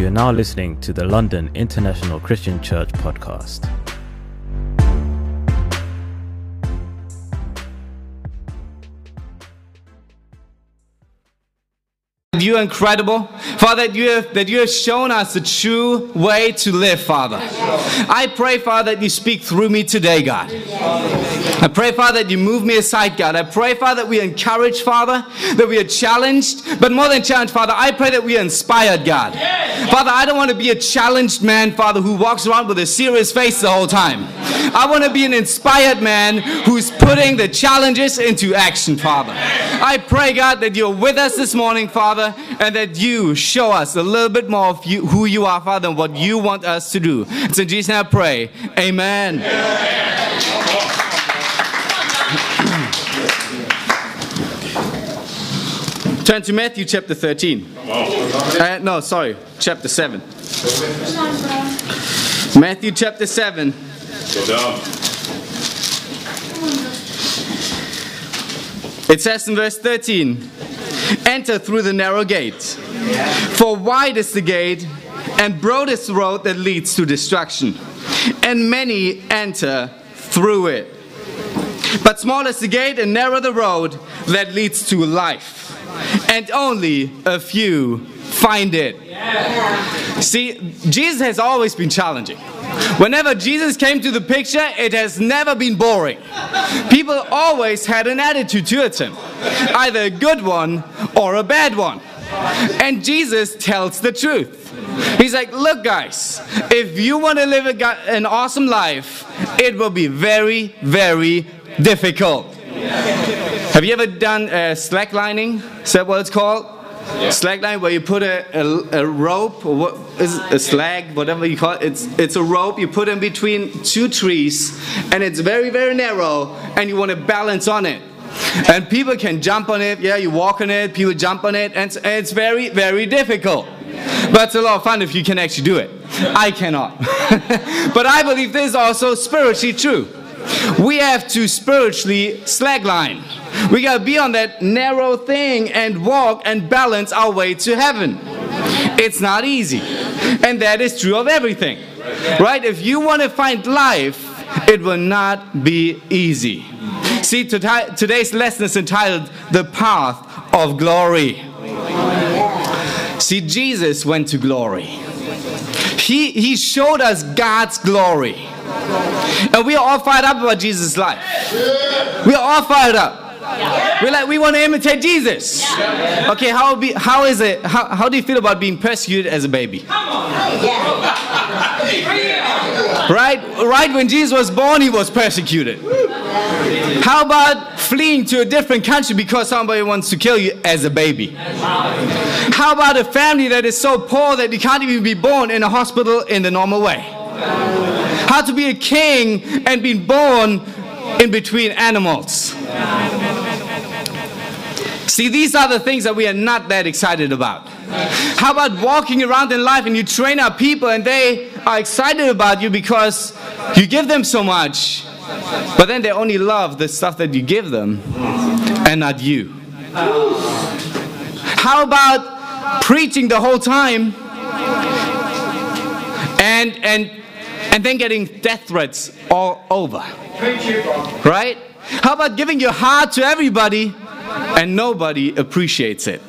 You are now listening to the London International Christian Church podcast. You are incredible, Father. That you have that you have shown us the true way to live, Father. I pray, Father, that you speak through me today, God. I pray, Father, that you move me aside, God. I pray, Father, that we are encouraged, Father, that we are challenged, but more than challenged, Father, I pray that we are inspired, God. Father, I don't want to be a challenged man, Father, who walks around with a serious face the whole time. I want to be an inspired man who's putting the challenges into action, Father. I pray, God, that you're with us this morning, Father, and that you show us a little bit more of you, who you are, Father, and what you want us to do. It's in Jesus' name I pray. Amen. Turn to Matthew chapter 13. Uh, no, sorry, chapter 7. Matthew chapter 7. It says in verse 13 Enter through the narrow gate. For wide is the gate, and broad is the road that leads to destruction, and many enter through it. But small is the gate, and narrow the road that leads to life, and only a few find it. See, Jesus has always been challenging. Whenever Jesus came to the picture, it has never been boring. People always had an attitude towards him, either a good one or a bad one. And Jesus tells the truth. He's like, look, guys, if you want to live an awesome life, it will be very, very difficult. Have you ever done uh, slacklining? Is that what it's called? Slackline, where you put a, a, a rope or what is it? a slag, whatever you call it. It's it's a rope you put in between two trees, and it's very very narrow, and you want to balance on it. And people can jump on it. Yeah, you walk on it. People jump on it, and it's, and it's very very difficult. But it's a lot of fun if you can actually do it. I cannot. but I believe this is also spiritually true. We have to spiritually slackline. We gotta be on that narrow thing and walk and balance our way to heaven. It's not easy. And that is true of everything. Right? If you want to find life, it will not be easy. See, today's lesson is entitled The Path of Glory. See, Jesus went to glory. He, he showed us God's glory. And we are all fired up about Jesus' life. We are all fired up. We're like, we want to imitate Jesus. Okay, how, be, how is it? How, how do you feel about being persecuted as a baby? Right? Right when Jesus was born, he was persecuted. How about fleeing to a different country because somebody wants to kill you as a baby? How about a family that is so poor that you can't even be born in a hospital in the normal way? How to be a king and being born in between animals? See, these are the things that we are not that excited about. How about walking around in life and you train up people and they are excited about you because you give them so much, but then they only love the stuff that you give them and not you? How about preaching the whole time and and and then getting death threats all over? Right? How about giving your heart to everybody and nobody appreciates it?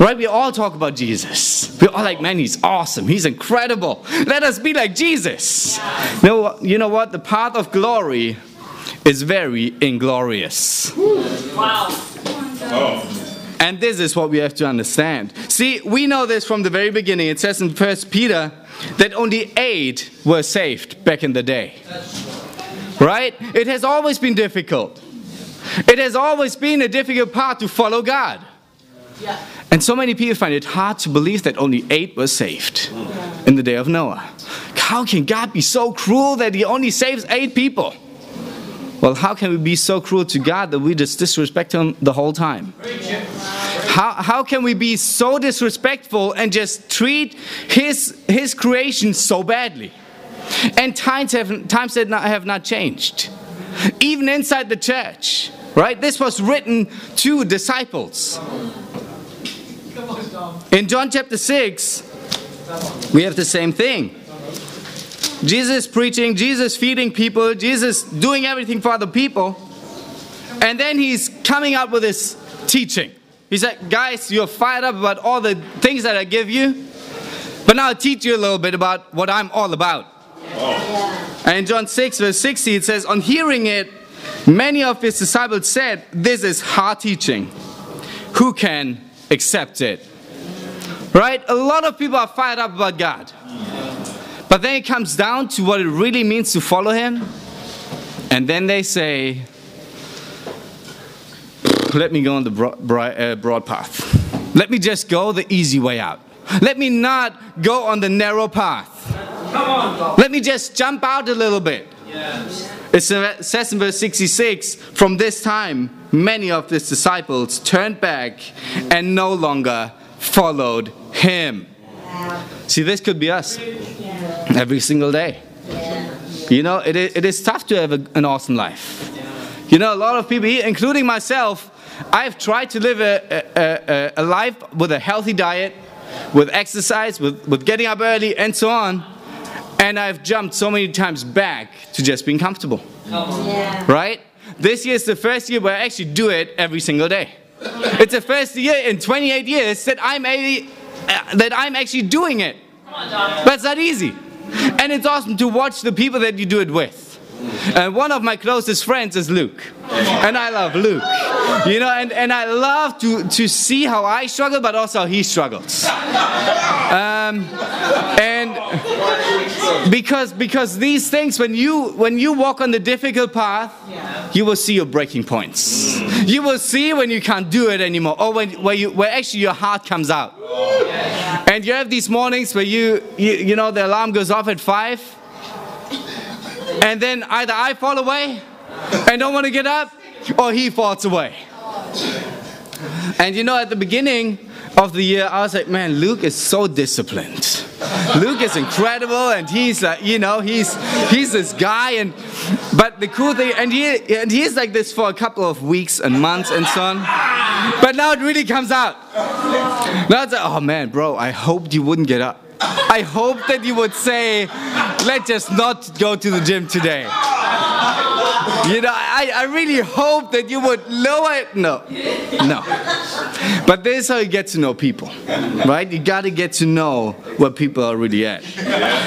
Right? We all talk about Jesus. We're all like, man, he's awesome. He's incredible. Let us be like Jesus. What- you know what? The path of glory is very inglorious. And this is what we have to understand. See, we know this from the very beginning. It says in First Peter that only eight were saved back in the day. Right? It has always been difficult. It has always been a difficult path to follow God. And so many people find it hard to believe that only eight were saved in the day of Noah. How can God be so cruel that He only saves eight people? Well, how can we be so cruel to God that we just disrespect Him the whole time? How, how can we be so disrespectful and just treat His, his creation so badly? And times have, times have not, have not changed. Even inside the church, right? This was written to disciples. In John chapter 6, we have the same thing. Jesus preaching, Jesus feeding people, Jesus doing everything for other people. And then he's coming up with his teaching. He's said, guys, you're fired up about all the things that I give you, but now I'll teach you a little bit about what I'm all about. And in John 6, verse 60, it says, On hearing it, many of his disciples said, This is hard teaching. Who can accept it? Right? A lot of people are fired up about God. But then it comes down to what it really means to follow Him. And then they say, let me go on the broad, broad, uh, broad path. Let me just go the easy way out. Let me not go on the narrow path. Let me just jump out a little bit. Yes. It says in verse 66 From this time, many of his disciples turned back and no longer followed him. See, this could be us every single day. Yeah. You know, it is, it is tough to have a, an awesome life. You know, a lot of people, including myself, I've tried to live a, a, a, a life with a healthy diet, with exercise, with, with getting up early, and so on. And I've jumped so many times back to just being comfortable. Yeah. Right? This year is the first year where I actually do it every single day. It's the first year in 28 years that I'm, a, uh, that I'm actually doing it. That's not easy. And it's awesome to watch the people that you do it with. And one of my closest friends is Luke. And I love Luke. You know, and, and I love to, to see how I struggle, but also how he struggles. Um, and because because these things, when you when you walk on the difficult path, you will see your breaking points. You will see when you can't do it anymore, or when where you where actually your heart comes out. And you have these mornings where you you, you know the alarm goes off at five and then either I fall away and don't want to get up, or he falls away. And you know, at the beginning of the year, I was like, man, Luke is so disciplined. Luke is incredible, and he's, uh, you know, he's he's this guy. And but the cool thing, and he and he's like this for a couple of weeks and months and so on. But now it really comes out. Now it's like, oh man, bro, I hoped you wouldn't get up. I hoped that you would say, let's just not go to the gym today. You know, I, I really hope that you would lower it. No, no. But this is how you get to know people, right? You got to get to know where people are really at.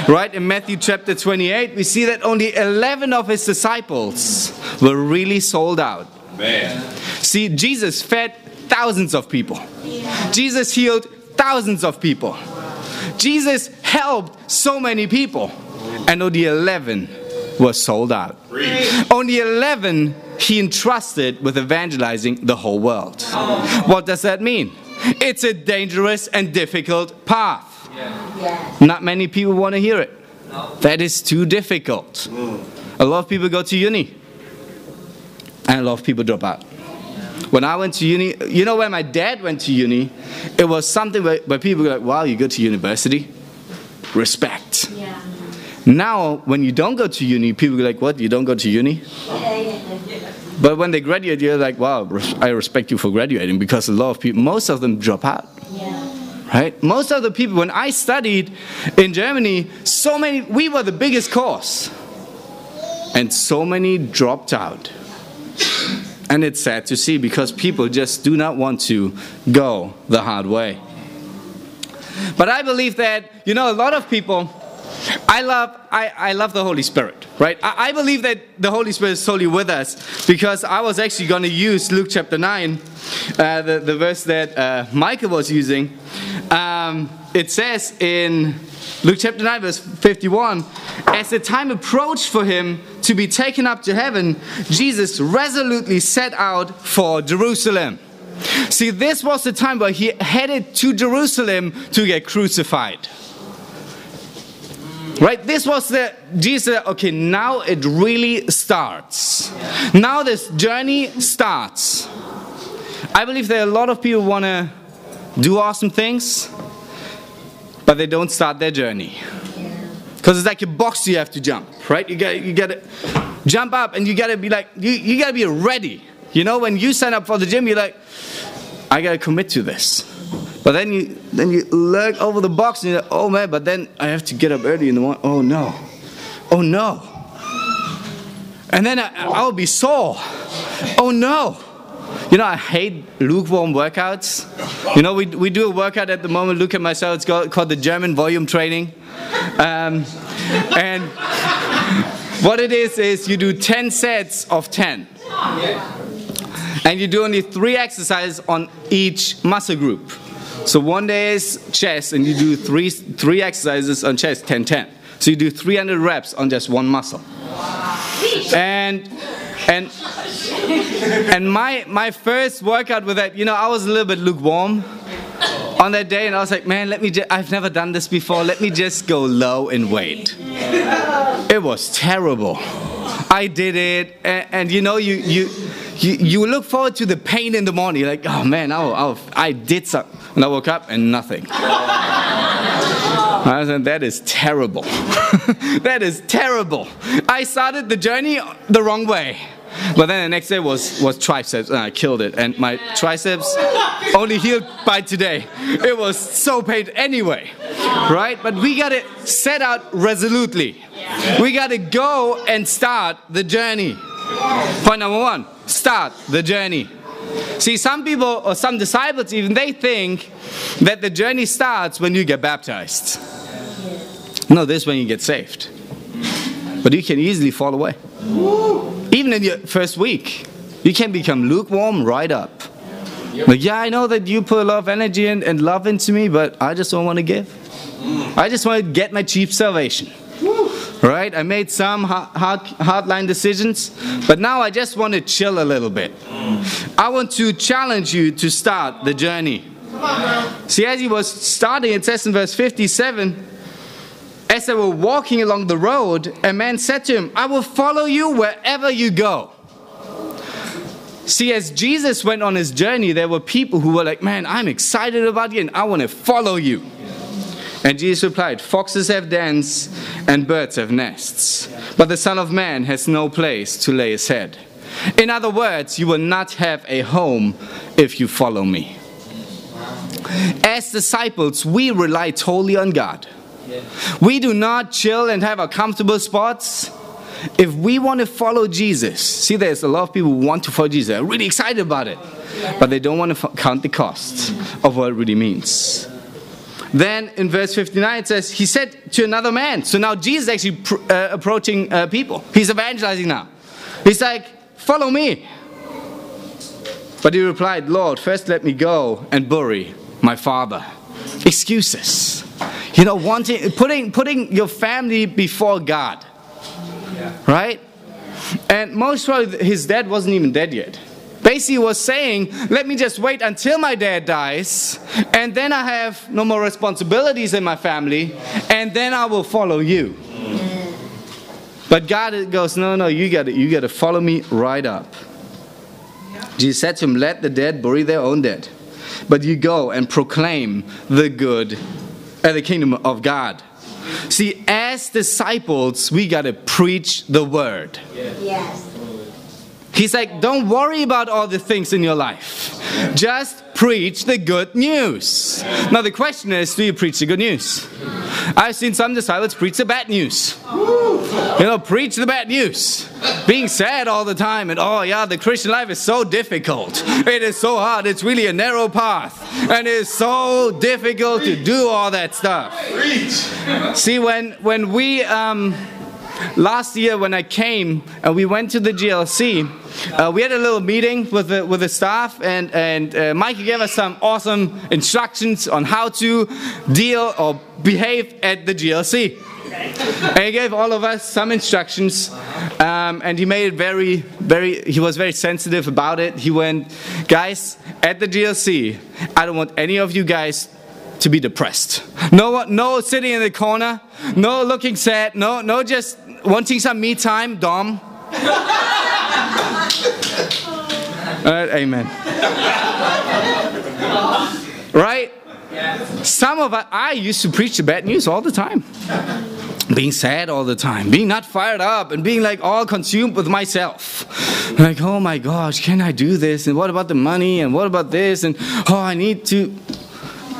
Right? In Matthew chapter 28, we see that only 11 of his disciples were really sold out. Man. See, Jesus fed thousands of people, Jesus healed thousands of people. Jesus helped so many people, and only 11 were sold out. Only 11 he entrusted with evangelizing the whole world. What does that mean? It's a dangerous and difficult path. Not many people want to hear it. That is too difficult. A lot of people go to uni, and a lot of people drop out. When I went to uni, you know, when my dad went to uni, it was something where, where people were like, wow, you go to university? Respect. Yeah. Now, when you don't go to uni, people are like, what, you don't go to uni? But when they graduate, you're like, wow, I respect you for graduating because a lot of people, most of them drop out. Yeah. Right? Most of the people, when I studied in Germany, so many, we were the biggest course. And so many dropped out. And it's sad to see because people just do not want to go the hard way. But I believe that, you know, a lot of people, I love, I, I love the Holy Spirit, right? I, I believe that the Holy Spirit is totally with us because I was actually going to use Luke chapter 9, uh, the, the verse that uh, Michael was using. Um, it says in Luke chapter 9, verse 51 As the time approached for him to be taken up to heaven, Jesus resolutely set out for Jerusalem. See, this was the time where he headed to Jerusalem to get crucified. Right? This was the Jesus, okay, now it really starts. Now this journey starts. I believe that a lot of people want to do awesome things, but they don't start their journey. Because it's like a box you have to jump, right? You got you got to jump up and you got to be like you, you got to be ready. You know, when you sign up for the gym, you're like, I got to commit to this. But then you then you look over the box and you're like, oh man, but then I have to get up early in the morning. Oh no. Oh no. And then I, I'll be sore. Oh no. You know, I hate lukewarm workouts. You know, we, we do a workout at the moment, look at myself, it's called, called the German volume training. Um, and what it is, is you do 10 sets of 10. And you do only three exercises on each muscle group. So one day is chest, and you do three, three exercises on chest, 10 10. So you do 300 reps on just one muscle. And and and my my first workout with that, you know, I was a little bit lukewarm on that day, and I was like, man, let me. Just, I've never done this before. Let me just go low in weight. It was terrible. I did it, and, and you know, you you. You, you look forward to the pain in the morning. You're like, oh man, I, I, I did something. And I woke up and nothing. I said, that is terrible. that is terrible. I started the journey the wrong way. But then the next day was, was triceps, and I killed it. And my triceps only healed by today. It was so painful anyway, right? But we gotta set out resolutely. We gotta go and start the journey. Point number one start the journey. See, some people or some disciples even they think that the journey starts when you get baptized. No, this is when you get saved. But you can easily fall away. Even in your first week, you can become lukewarm right up. Like, yeah, I know that you put a lot of energy and, and love into me, but I just don't want to give. I just want to get my cheap salvation. Right? I made some hard, hardline decisions, but now I just want to chill a little bit. I want to challenge you to start the journey. See, as he was starting, it says in verse 57 as they were walking along the road, a man said to him, I will follow you wherever you go. See, as Jesus went on his journey, there were people who were like, Man, I'm excited about you and I want to follow you. And Jesus replied, Foxes have dens and birds have nests, but the Son of Man has no place to lay his head. In other words, you will not have a home if you follow me. As disciples, we rely totally on God. We do not chill and have our comfortable spots. If we want to follow Jesus, see, there's a lot of people who want to follow Jesus, they're really excited about it, but they don't want to count the cost of what it really means. Then in verse 59 it says, He said to another man. So now Jesus is actually pr- uh, approaching uh, people. He's evangelizing now. He's like, Follow me. But he replied, Lord, first let me go and bury my father. Excuses. You know, wanting, putting, putting your family before God. Yeah. Right? And most probably his dad wasn't even dead yet. Basically, was saying, let me just wait until my dad dies, and then I have no more responsibilities in my family, and then I will follow you. But God goes, no, no, you got to you got to follow me right up. Jesus said to him, let the dead bury their own dead, but you go and proclaim the good at the kingdom of God. See, as disciples, we got to preach the word. Yes. He's like, don't worry about all the things in your life. Just preach the good news. Now, the question is do you preach the good news? I've seen some disciples preach the bad news. You know, preach the bad news. Being sad all the time, and oh, yeah, the Christian life is so difficult. It is so hard. It's really a narrow path. And it's so difficult to do all that stuff. See, when, when we. Um, last year when I came and uh, we went to the GLC, uh, we had a little meeting with the, with the staff, and, and uh, Mike gave us some awesome instructions on how to deal or behave at the GLC. And he gave all of us some instructions, um, and he made it very, very, he was very sensitive about it. He went, guys, at the GLC, I don't want any of you guys to be depressed. No, no sitting in the corner, no looking sad, no, no just wanting some me time, Dom. amen. right? Some of us, I used to preach the bad news all the time. Being sad all the time, being not fired up, and being like all consumed with myself. Like, oh my gosh, can I do this? And what about the money? And what about this? And oh, I need to.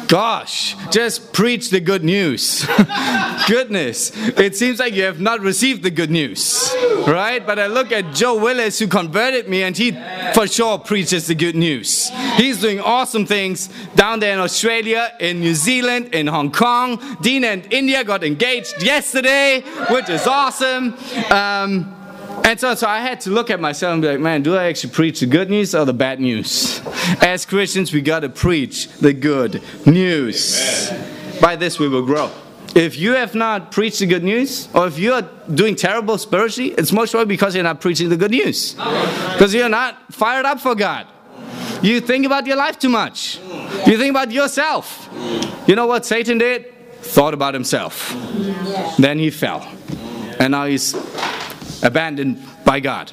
Gosh, just preach the good news. Goodness, it seems like you have not received the good news, right? But I look at Joe Willis, who converted me, and he for sure preaches the good news. He's doing awesome things down there in Australia, in New Zealand, in Hong Kong. Dean and India got engaged yesterday, which is awesome. Um, and so, so I had to look at myself and be like, man, do I actually preach the good news or the bad news? As Christians, we got to preach the good news. Amen. By this, we will grow. If you have not preached the good news, or if you are doing terrible spiritually, it's most probably because you're not preaching the good news. Because you're not fired up for God. You think about your life too much. You think about yourself. You know what Satan did? Thought about himself. Then he fell. And now he's abandoned by God.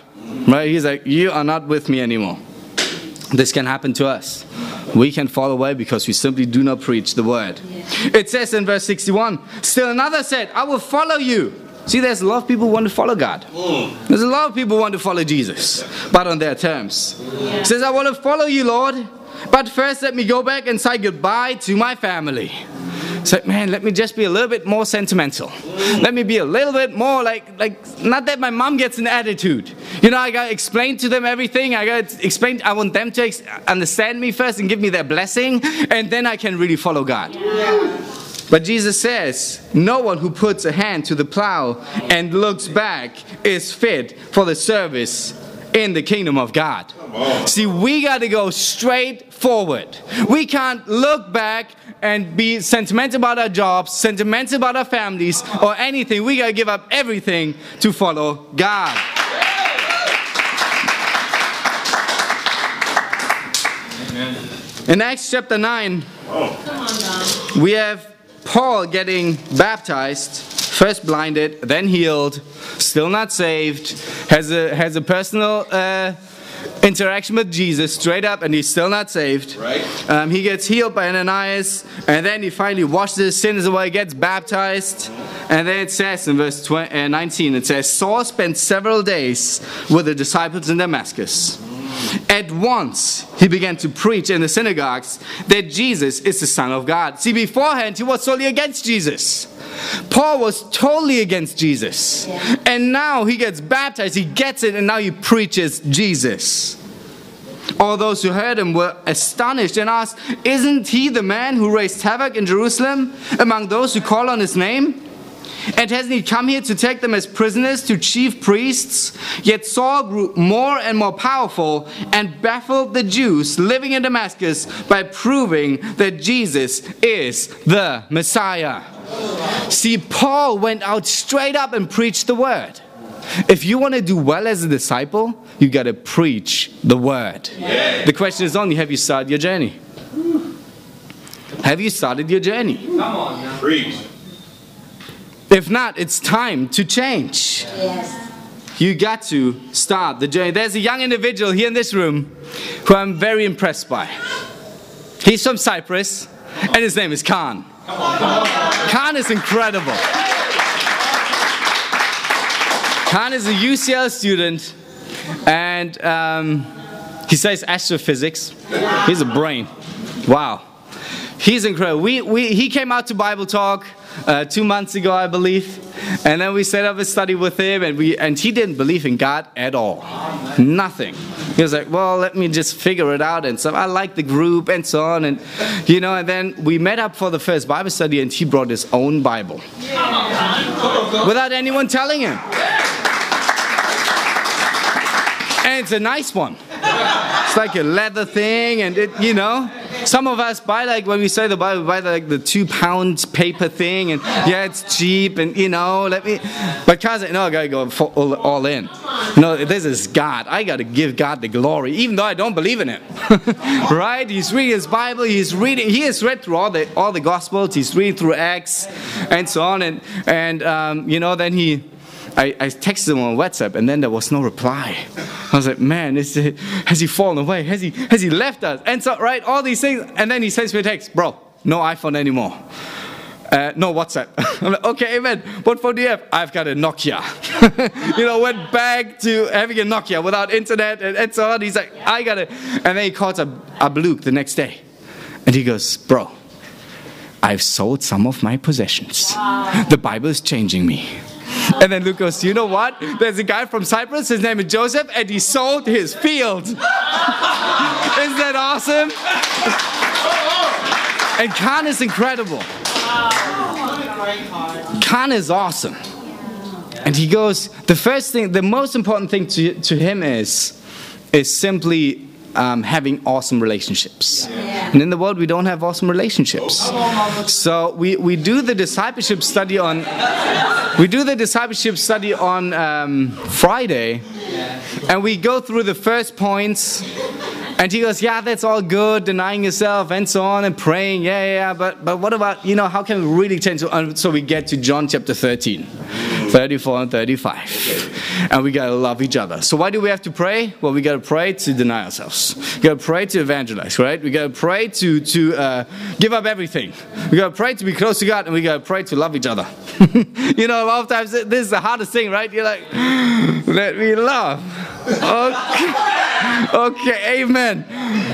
Right? He's like, You are not with me anymore. This can happen to us. We can fall away because we simply do not preach the word. It says in verse 61 Still another said, I will follow you. See, there's a lot of people who want to follow God. Mm. There's a lot of people who want to follow Jesus, but on their terms. says, I want to follow you, Lord, but first let me go back and say goodbye to my family. It's like, man, let me just be a little bit more sentimental. Let me be a little bit more like, like, not that my mom gets an attitude. You know, I gotta explain to them everything. I gotta explain, I want them to understand me first and give me their blessing, and then I can really follow God. But Jesus says, No one who puts a hand to the plow and looks back is fit for the service in the kingdom of God. See, we got to go straight forward. We can't look back and be sentimental about our jobs, sentimental about our families, or anything. We got to give up everything to follow God. In Acts chapter 9, we have Paul getting baptized, first blinded, then healed, still not saved, has a, has a personal uh, interaction with Jesus straight up, and he's still not saved. Right. Um, he gets healed by Ananias, and then he finally washes his sins away, gets baptized. And then it says in verse 20, uh, 19, it says, Saul spent several days with the disciples in Damascus. At once, he began to preach in the synagogues that Jesus is the Son of God. See, beforehand, he was solely against Jesus. Paul was totally against Jesus. Yeah. And now he gets baptized, he gets it, and now he preaches Jesus. All those who heard him were astonished and asked, Isn't he the man who raised havoc in Jerusalem among those who call on his name? And hasn't he come here to take them as prisoners to chief priests? Yet Saul grew more and more powerful and baffled the Jews living in Damascus by proving that Jesus is the Messiah. See, Paul went out straight up and preached the word. If you want to do well as a disciple, you got to preach the word. Yeah. The question is only have you started your journey? Have you started your journey? Come on, now. preach. If not, it's time to change. Yes. You got to start the journey. There's a young individual here in this room who I'm very impressed by. He's from Cyprus, and his name is Khan. Khan is incredible. Khan is a UCL student, and um, he says astrophysics. He's a brain. Wow. He's incredible. We, we, he came out to Bible Talk uh, two months ago, I believe. And then we set up a study with him, and, we, and he didn't believe in God at all. Nothing. He was like, well, let me just figure it out. And so I like the group and so on. And, you know, and then we met up for the first Bible study, and he brought his own Bible without anyone telling him. And it's a nice one. It's like a leather thing, and it, you know. Some of us buy like when we say the Bible, buy like the two pound paper thing, and yeah, it's cheap, and you know, let me. But Kaz, no, I gotta go all, all in. No, this is God. I gotta give God the glory, even though I don't believe in it. right? He's reading his Bible. He's reading. He has read through all the all the Gospels. He's reading through Acts, and so on, and and um, you know, then he I, I texted him on WhatsApp and then there was no reply. I was like, man, is it, has he fallen away? Has he, has he left us? And so, right, all these things. And then he sends me a text, bro, no iPhone anymore. Uh, no WhatsApp. I'm like, okay, amen. What phone do you have? I've got a Nokia. you know, went back to having a Nokia without internet and, and so on. He's like, I got it. And then he calls a Luke the next day. And he goes, bro, I've sold some of my possessions. The Bible is changing me. And then Luke goes, You know what? There's a guy from Cyprus, his name is Joseph, and he sold his field. Isn't that awesome? And Khan is incredible. Khan is awesome. And he goes, the first thing, the most important thing to, to him is, is simply um, having awesome relationships. And in the world, we don't have awesome relationships. So we, we do the discipleship study on we do the discipleship study on um, Friday, and we go through the first points. And he goes, yeah, that's all good, denying yourself and so on, and praying, yeah, yeah, yeah. But but what about you know how can we really change? So we get to John chapter 13. 34 and 35. And we gotta love each other. So why do we have to pray? Well, we gotta pray to deny ourselves. We gotta pray to evangelize, right? We gotta pray to to uh, give up everything. We gotta pray to be close to God, and we gotta pray to love each other. you know, a lot of times this is the hardest thing, right? You're like, let me love. Okay, okay amen.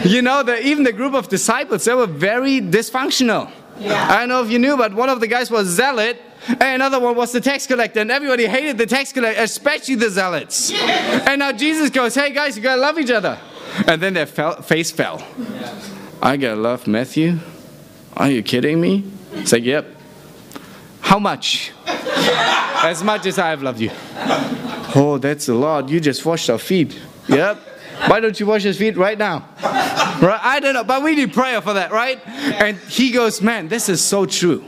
You know, that even the group of disciples, they were very dysfunctional. Yeah. I don't know if you knew, but one of the guys was zealot, and another one was the tax collector, and everybody hated the tax collector, especially the zealots. Yeah. And now Jesus goes, "Hey guys, you gotta love each other," and then their fell, face fell. Yeah. I gotta love Matthew. Are you kidding me? It's like, yep. How much? as much as I have loved you. Oh, that's a lot. You just washed our feet. Yep. Why don't you wash his feet right now? Right? I don't know, but we need prayer for that, right? And he goes, Man, this is so true.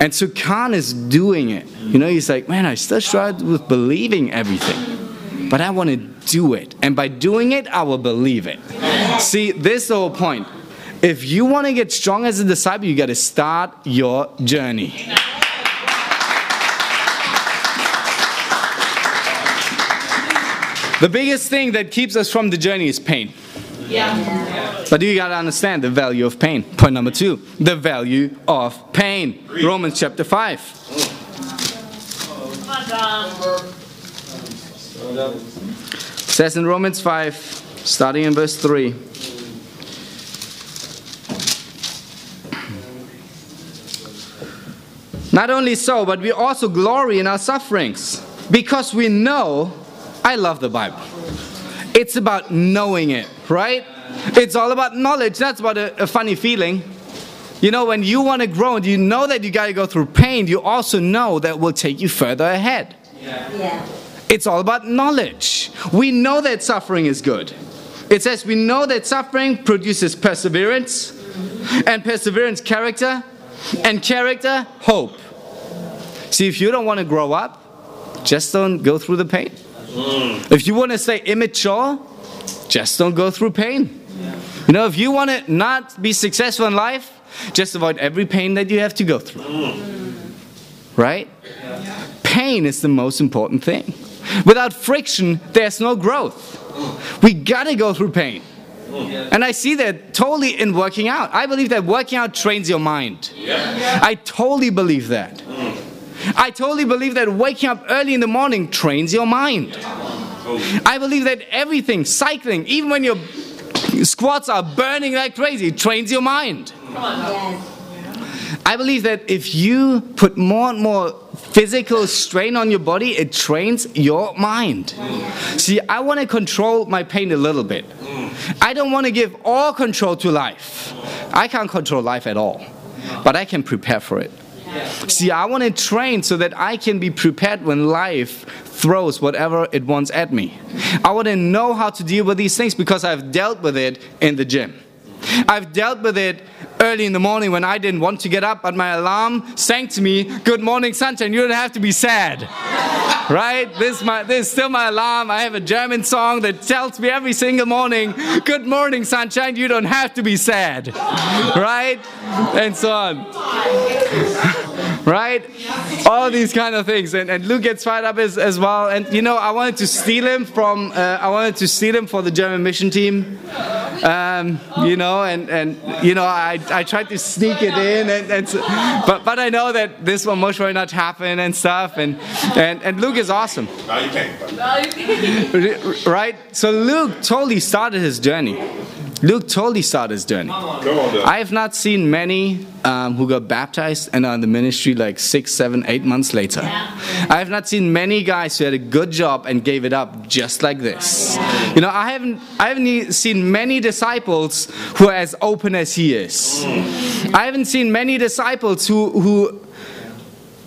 And so Khan is doing it. You know, he's like, Man, I still struggle with believing everything, but I want to do it. And by doing it, I will believe it. See, this is the whole point. If you want to get strong as a disciple, you got to start your journey. The biggest thing that keeps us from the journey is pain. Yeah. But you got to understand the value of pain. Point number two the value of pain. Romans chapter 5. It says in Romans 5, starting in verse 3. Not only so, but we also glory in our sufferings because we know I love the Bible. It's about knowing it, right? It's all about knowledge. That's about a, a funny feeling. You know, when you want to grow and you know that you got to go through pain, you also know that will take you further ahead. Yeah. yeah. It's all about knowledge. We know that suffering is good. It says we know that suffering produces perseverance, and perseverance, character, and character, hope. See, if you don't want to grow up, just don't go through the pain. Mm. If you want to stay immature, just don't go through pain. You know, if you want to not be successful in life, just avoid every pain that you have to go through. Mm. Right? Pain is the most important thing. Without friction, there's no growth. We gotta go through pain. And I see that totally in working out. I believe that working out trains your mind. I totally believe that. I totally believe that waking up early in the morning trains your mind. I believe that everything, cycling, even when your squats are burning like crazy, trains your mind. I believe that if you put more and more physical strain on your body, it trains your mind. See, I want to control my pain a little bit. I don't want to give all control to life. I can't control life at all, but I can prepare for it. See, I want to train so that I can be prepared when life throws whatever it wants at me. I want to know how to deal with these things because I've dealt with it in the gym. I've dealt with it early in the morning when I didn't want to get up, but my alarm sang to me, Good morning, sunshine. You don't have to be sad. right? This is, my, this is still my alarm. I have a German song that tells me every single morning, Good morning, sunshine. You don't have to be sad. right? And so on right? All these kind of things. And, and Luke gets fired up as, as well. And you know, I wanted to steal him from, uh, I wanted to steal him for the German mission team. Um, you know, and, and you know, I, I tried to sneak it in, and, and so, but, but I know that this will most probably not happen and stuff. And, and, and Luke is awesome. Now you can. Now you can. Right? So Luke totally started his journey. Luke totally saw this journey. I have not seen many um, who got baptized and are in the ministry like six, seven, eight months later. I have not seen many guys who had a good job and gave it up just like this. You know, I haven't, I haven't seen many disciples who are as open as he is. I haven't seen many disciples who, who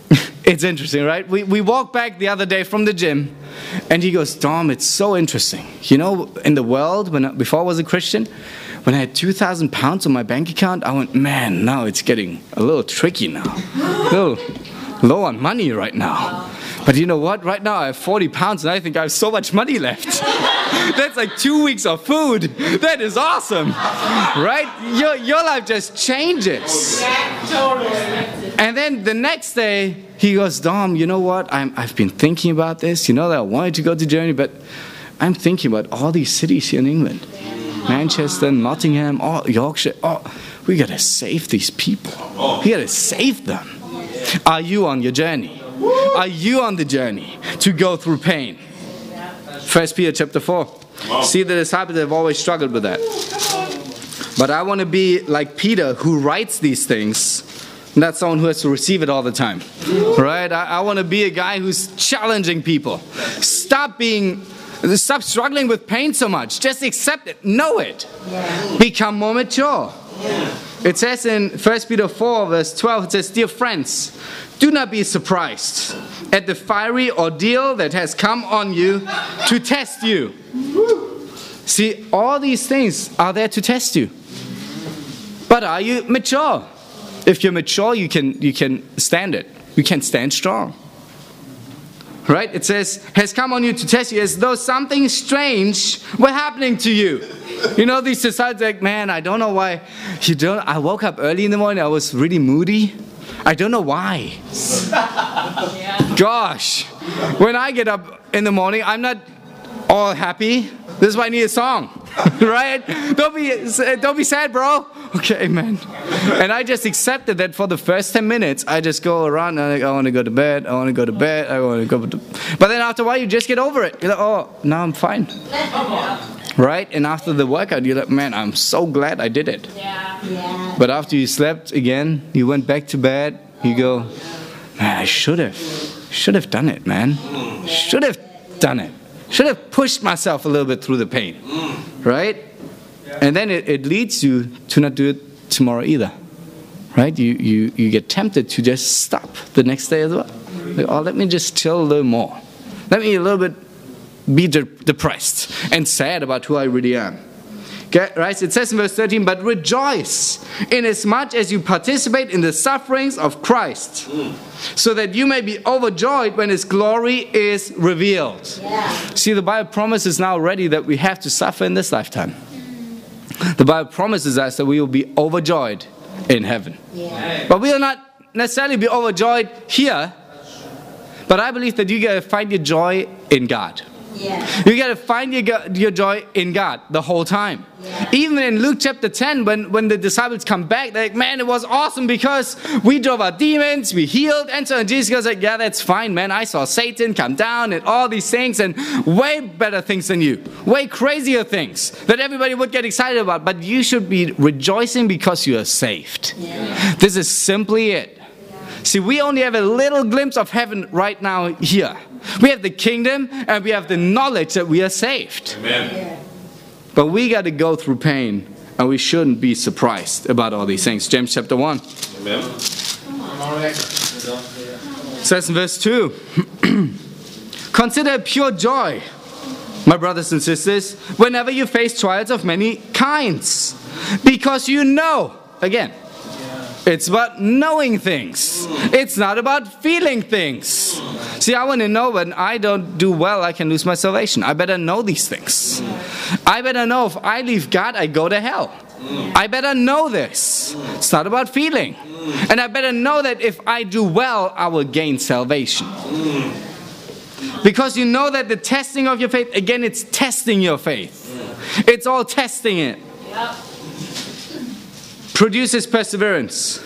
it's interesting, right? We, we walked back the other day from the gym, and he goes, Dom, it's so interesting. You know, in the world, when before I was a Christian, when I had 2,000 pounds on my bank account, I went, man, now it's getting a little tricky now. A little low on money right now. But you know what? Right now I have 40 pounds and I think I have so much money left. That's like two weeks of food. That is awesome. Right? Your, your life just changes. And then the next day, he goes, Dom, you know what? I'm, I've been thinking about this. You know that I wanted to go to Germany, but I'm thinking about all these cities here in England Manchester, Nottingham, oh, Yorkshire. Oh, we gotta save these people. We gotta save them. Are you on your journey? Are you on the journey to go through pain? First Peter chapter 4. See, the disciples have always struggled with that. But I want to be like Peter who writes these things, not someone who has to receive it all the time. Right? I, I want to be a guy who's challenging people. Stop being stop struggling with pain so much. Just accept it. Know it. Become more mature. It says in 1 Peter 4, verse 12, it says, Dear friends, do not be surprised at the fiery ordeal that has come on you to test you. See, all these things are there to test you. But are you mature? If you're mature, you can, you can stand it. You can stand strong. Right? It says, has come on you to test you as though something strange were happening to you. You know, these disciples like, man, I don't know why you don't. I woke up early in the morning, I was really moody. I don't know why. Gosh, when I get up in the morning, I'm not all happy. This is why I need a song, right? Don't be, don't be sad, bro. Okay, man. And I just accepted that for the first 10 minutes, I just go around and I want to go to bed, I want to go to bed, I want to go to. But then after a while, you just get over it. You're like, oh, now I'm fine. Right? And after the workout, you're like, man, I'm so glad I did it. Yeah. Yeah. But after you slept again, you went back to bed, you go, man, I should have, should have done it, man. Should have done it. Should have pushed myself a little bit through the pain. Right? And then it, it leads you to not do it tomorrow either. Right? You, you, you get tempted to just stop the next day as well. Like, oh, let me just chill a little more. Let me a little bit be de- depressed and sad about who I really am. Okay, right? It says in verse 13, but rejoice inasmuch as you participate in the sufferings of Christ, so that you may be overjoyed when his glory is revealed. Yeah. See, the Bible promises now already that we have to suffer in this lifetime. The Bible promises us that we will be overjoyed in heaven. Yeah. But we will not necessarily be overjoyed here, but I believe that you gotta find your joy in God. Yeah. You got to find your, your joy in God the whole time. Yeah. Even in Luke chapter 10, when, when the disciples come back, they're like, man, it was awesome because we drove out demons, we healed, and so on. Jesus goes like, yeah, that's fine, man. I saw Satan come down and all these things and way better things than you, way crazier things that everybody would get excited about. But you should be rejoicing because you are saved. Yeah. This is simply it. See, we only have a little glimpse of heaven right now here. We have the kingdom and we have the knowledge that we are saved. Yeah. But we got to go through pain and we shouldn't be surprised about all these things. James chapter 1 Amen. says in verse 2 Consider pure joy, my brothers and sisters, whenever you face trials of many kinds, because you know, again, it's about knowing things. It's not about feeling things. See, I want to know when I don't do well, I can lose my salvation. I better know these things. I better know if I leave God, I go to hell. I better know this. It's not about feeling. And I better know that if I do well, I will gain salvation. Because you know that the testing of your faith, again, it's testing your faith. It's all testing it. Produces perseverance.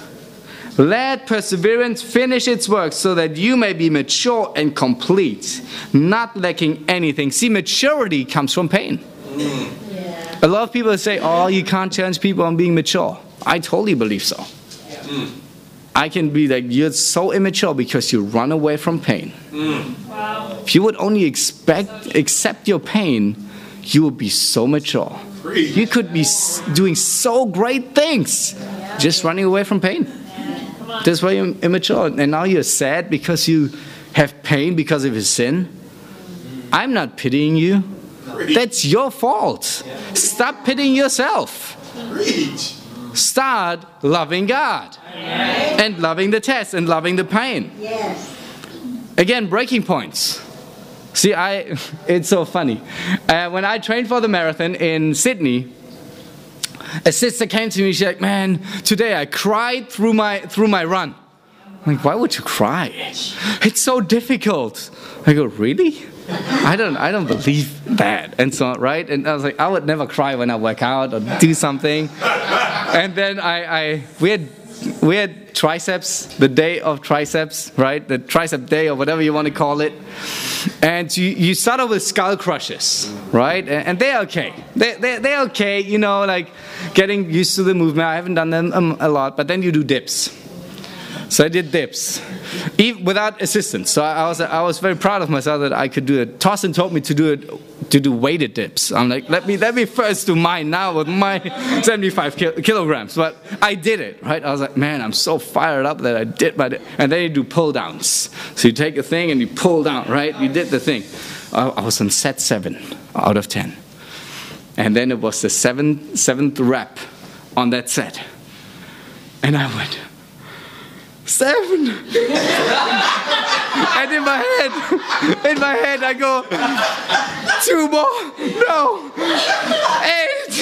Let perseverance finish its work so that you may be mature and complete, not lacking anything. See, maturity comes from pain. Yeah. A lot of people say, oh, you can't challenge people on being mature. I totally believe so. I can be like, you're so immature because you run away from pain. If you would only expect, accept your pain, you would be so mature. You could be doing so great things just running away from pain. That's why you're immature. And now you're sad because you have pain because of your sin. I'm not pitying you. That's your fault. Stop pitying yourself. Preach. Start loving God and loving the test and loving the pain. Yes. Again, breaking points. See, I, it's so funny. Uh, when I trained for the marathon in Sydney, a sister came to me. She's like, "Man, today I cried through my through my run." I'm like, why would you cry? It's so difficult. I go, really? I don't, I don't believe that. And so, right? And I was like, I would never cry when I work out or do something. And then I, I we had, we had triceps, the day of triceps, right? The tricep day or whatever you want to call it. And you, you start off with skull crushes, right? And, and they're okay. They, they, they're okay, you know, like getting used to the movement. I haven't done them um, a lot, but then you do dips. So I did dips, even without assistance. So I was I was very proud of myself that I could do it. Tossin told me to do it to do weighted dips. I'm like, let me let me first do mine now with my 75 ki- kilograms. But I did it, right? I was like, man, I'm so fired up that I did my. Di-. And then you do pull downs. So you take a thing and you pull down, right? You did the thing. I, I was on set seven out of ten, and then it was the seventh seventh rep on that set, and I went seven. and in my head, in my head, I go, two more, no, eight,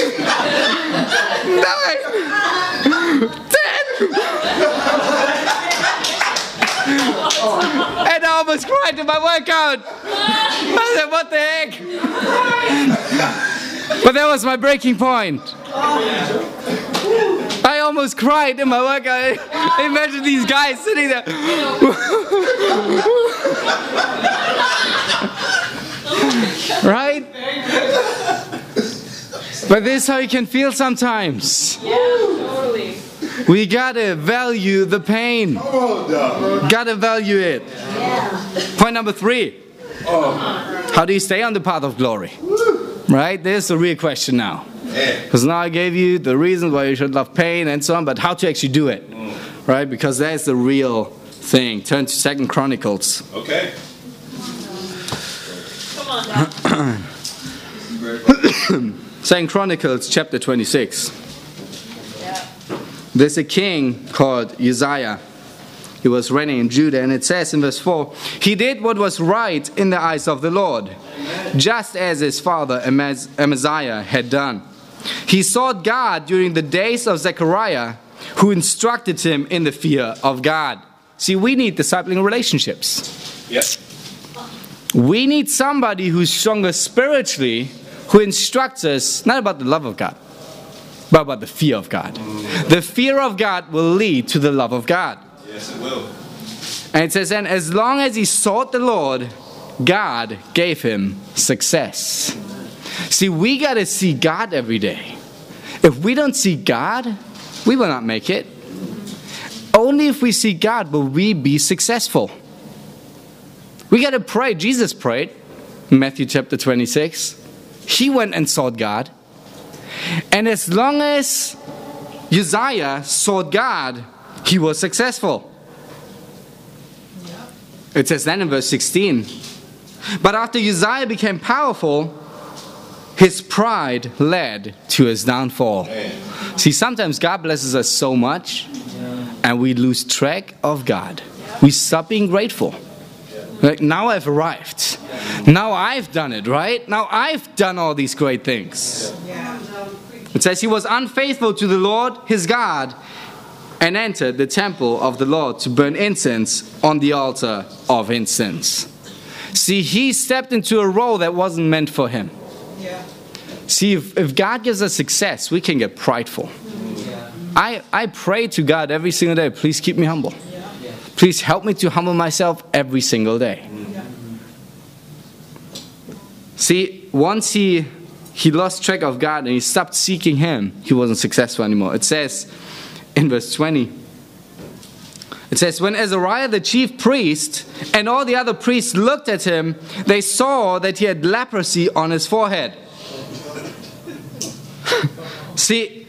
nine, ten. and I almost cried in my workout. I said, what the heck? But that was my breaking point. I almost cried in my workout. Imagine these guys sitting there. right? But this is how you can feel sometimes. Totally. We gotta value the pain. Come on, dog. Gotta value it. Point number three. Oh. How do you stay on the path of glory? Right? There's the real question now. Because now I gave you the reasons why you should love pain and so on, but how to actually do it. Right? Because that's the real thing. Turn to Second Chronicles. Okay. Come on. Second Chronicles chapter 26. Yeah. There's a king called Uzziah. He was reigning in Judah, and it says in verse 4 He did what was right in the eyes of the Lord, just as his father Amaz- Amaziah had done. He sought God during the days of Zechariah, who instructed him in the fear of God. See, we need discipling relationships. Yes. We need somebody who's stronger spiritually, who instructs us not about the love of God, but about the fear of God. The fear of God will lead to the love of God. Yes, it will. And it says, and as long as he sought the Lord, God gave him success. See, we got to see God every day. If we don't see God, we will not make it. Only if we see God will we be successful. We got to pray. Jesus prayed Matthew chapter 26. He went and sought God. And as long as Uzziah sought God, he was successful. It says then in verse 16. But after Uzziah became powerful, his pride led to his downfall. See, sometimes God blesses us so much and we lose track of God. We stop being grateful. Like, now I've arrived. Now I've done it, right? Now I've done all these great things. It says he was unfaithful to the Lord his God and entered the temple of the Lord to burn incense on the altar of incense. See, he stepped into a role that wasn't meant for him. See, if, if God gives us success, we can get prideful. I, I pray to God every single day, please keep me humble. Please help me to humble myself every single day. See, once he he lost track of God and he stopped seeking Him, he wasn't successful anymore. It says in verse 20, it says, When Azariah the chief priest and all the other priests looked at him, they saw that he had leprosy on his forehead. See,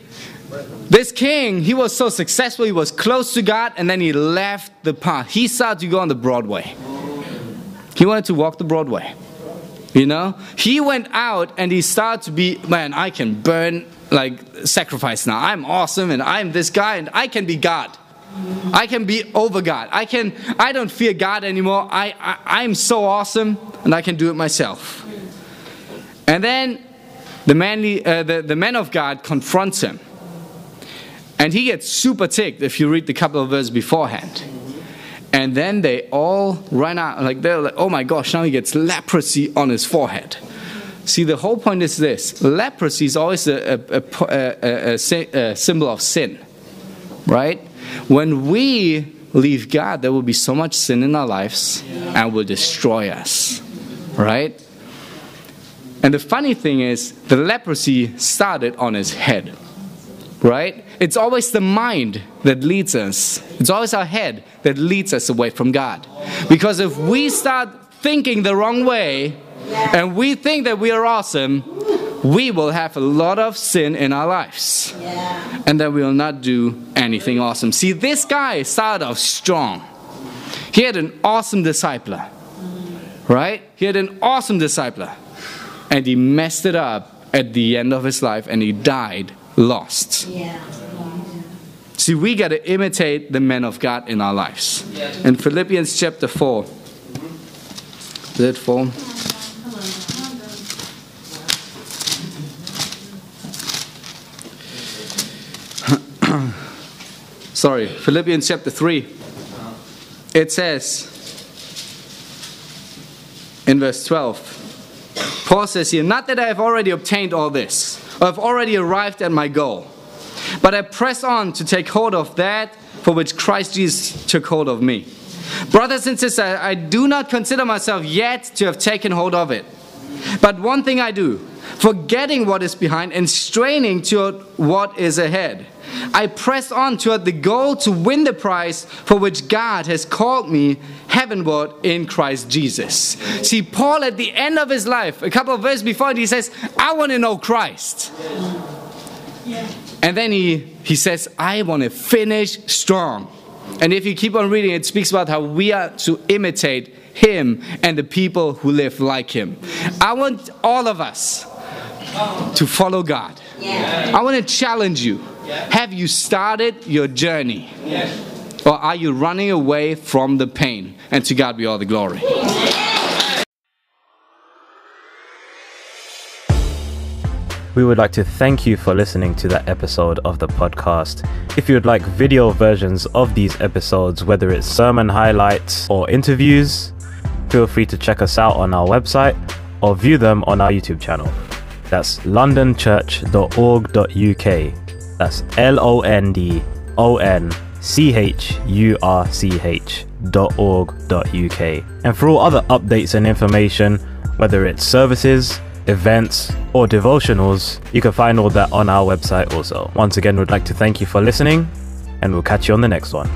this king, he was so successful, he was close to God, and then he left the path. He started to go on the Broadway. He wanted to walk the Broadway. You know? He went out and he started to be, man, I can burn like sacrifice now. I'm awesome and I'm this guy and I can be God. I can be over God. I can I don't fear God anymore. I, I I'm so awesome and I can do it myself. And then the manly uh, the, the man of God confronts him. And he gets super ticked if you read the couple of verses beforehand. And then they all run out, like they're like, oh my gosh, now he gets leprosy on his forehead. See, the whole point is this leprosy is always a, a, a, a, symbol of sin, right? When we leave God, there will be so much sin in our lives and will destroy us, right? And the funny thing is, the leprosy started on his head right? It's always the mind that leads us. It's always our head that leads us away from God. Because if we start thinking the wrong way and we think that we are awesome, we will have a lot of sin in our lives. And then we will not do anything awesome. See, this guy started off strong. He had an awesome discipler, right? He had an awesome discipler. And he messed it up at the end of his life and he died lost. Yeah. See, we got to imitate the men of God in our lives. In Philippians chapter 4, is it 4? Sorry, Philippians chapter 3. It says in verse 12, Paul says here, Not that I have already obtained all this I've already arrived at my goal. But I press on to take hold of that for which Christ Jesus took hold of me. Brothers and sisters, I do not consider myself yet to have taken hold of it. But one thing I do, forgetting what is behind and straining toward what is ahead. I press on toward the goal to win the prize for which God has called me heavenward in Christ Jesus. See, Paul at the end of his life, a couple of verses before, he says, I want to know Christ. And then he, he says, I want to finish strong. And if you keep on reading, it speaks about how we are to imitate him and the people who live like him. I want all of us to follow God. I want to challenge you. Have you started your journey? Or are you running away from the pain? And to God be all the glory. We would like to thank you for listening to that episode of the podcast. If you would like video versions of these episodes, whether it's sermon highlights or interviews, feel free to check us out on our website or view them on our YouTube channel. That's londonchurch.org.uk. That's L O N D O N C H U R C H dot org dot uk. And for all other updates and information, whether it's services, events, or devotionals, you can find all that on our website also. Once again, we'd like to thank you for listening, and we'll catch you on the next one.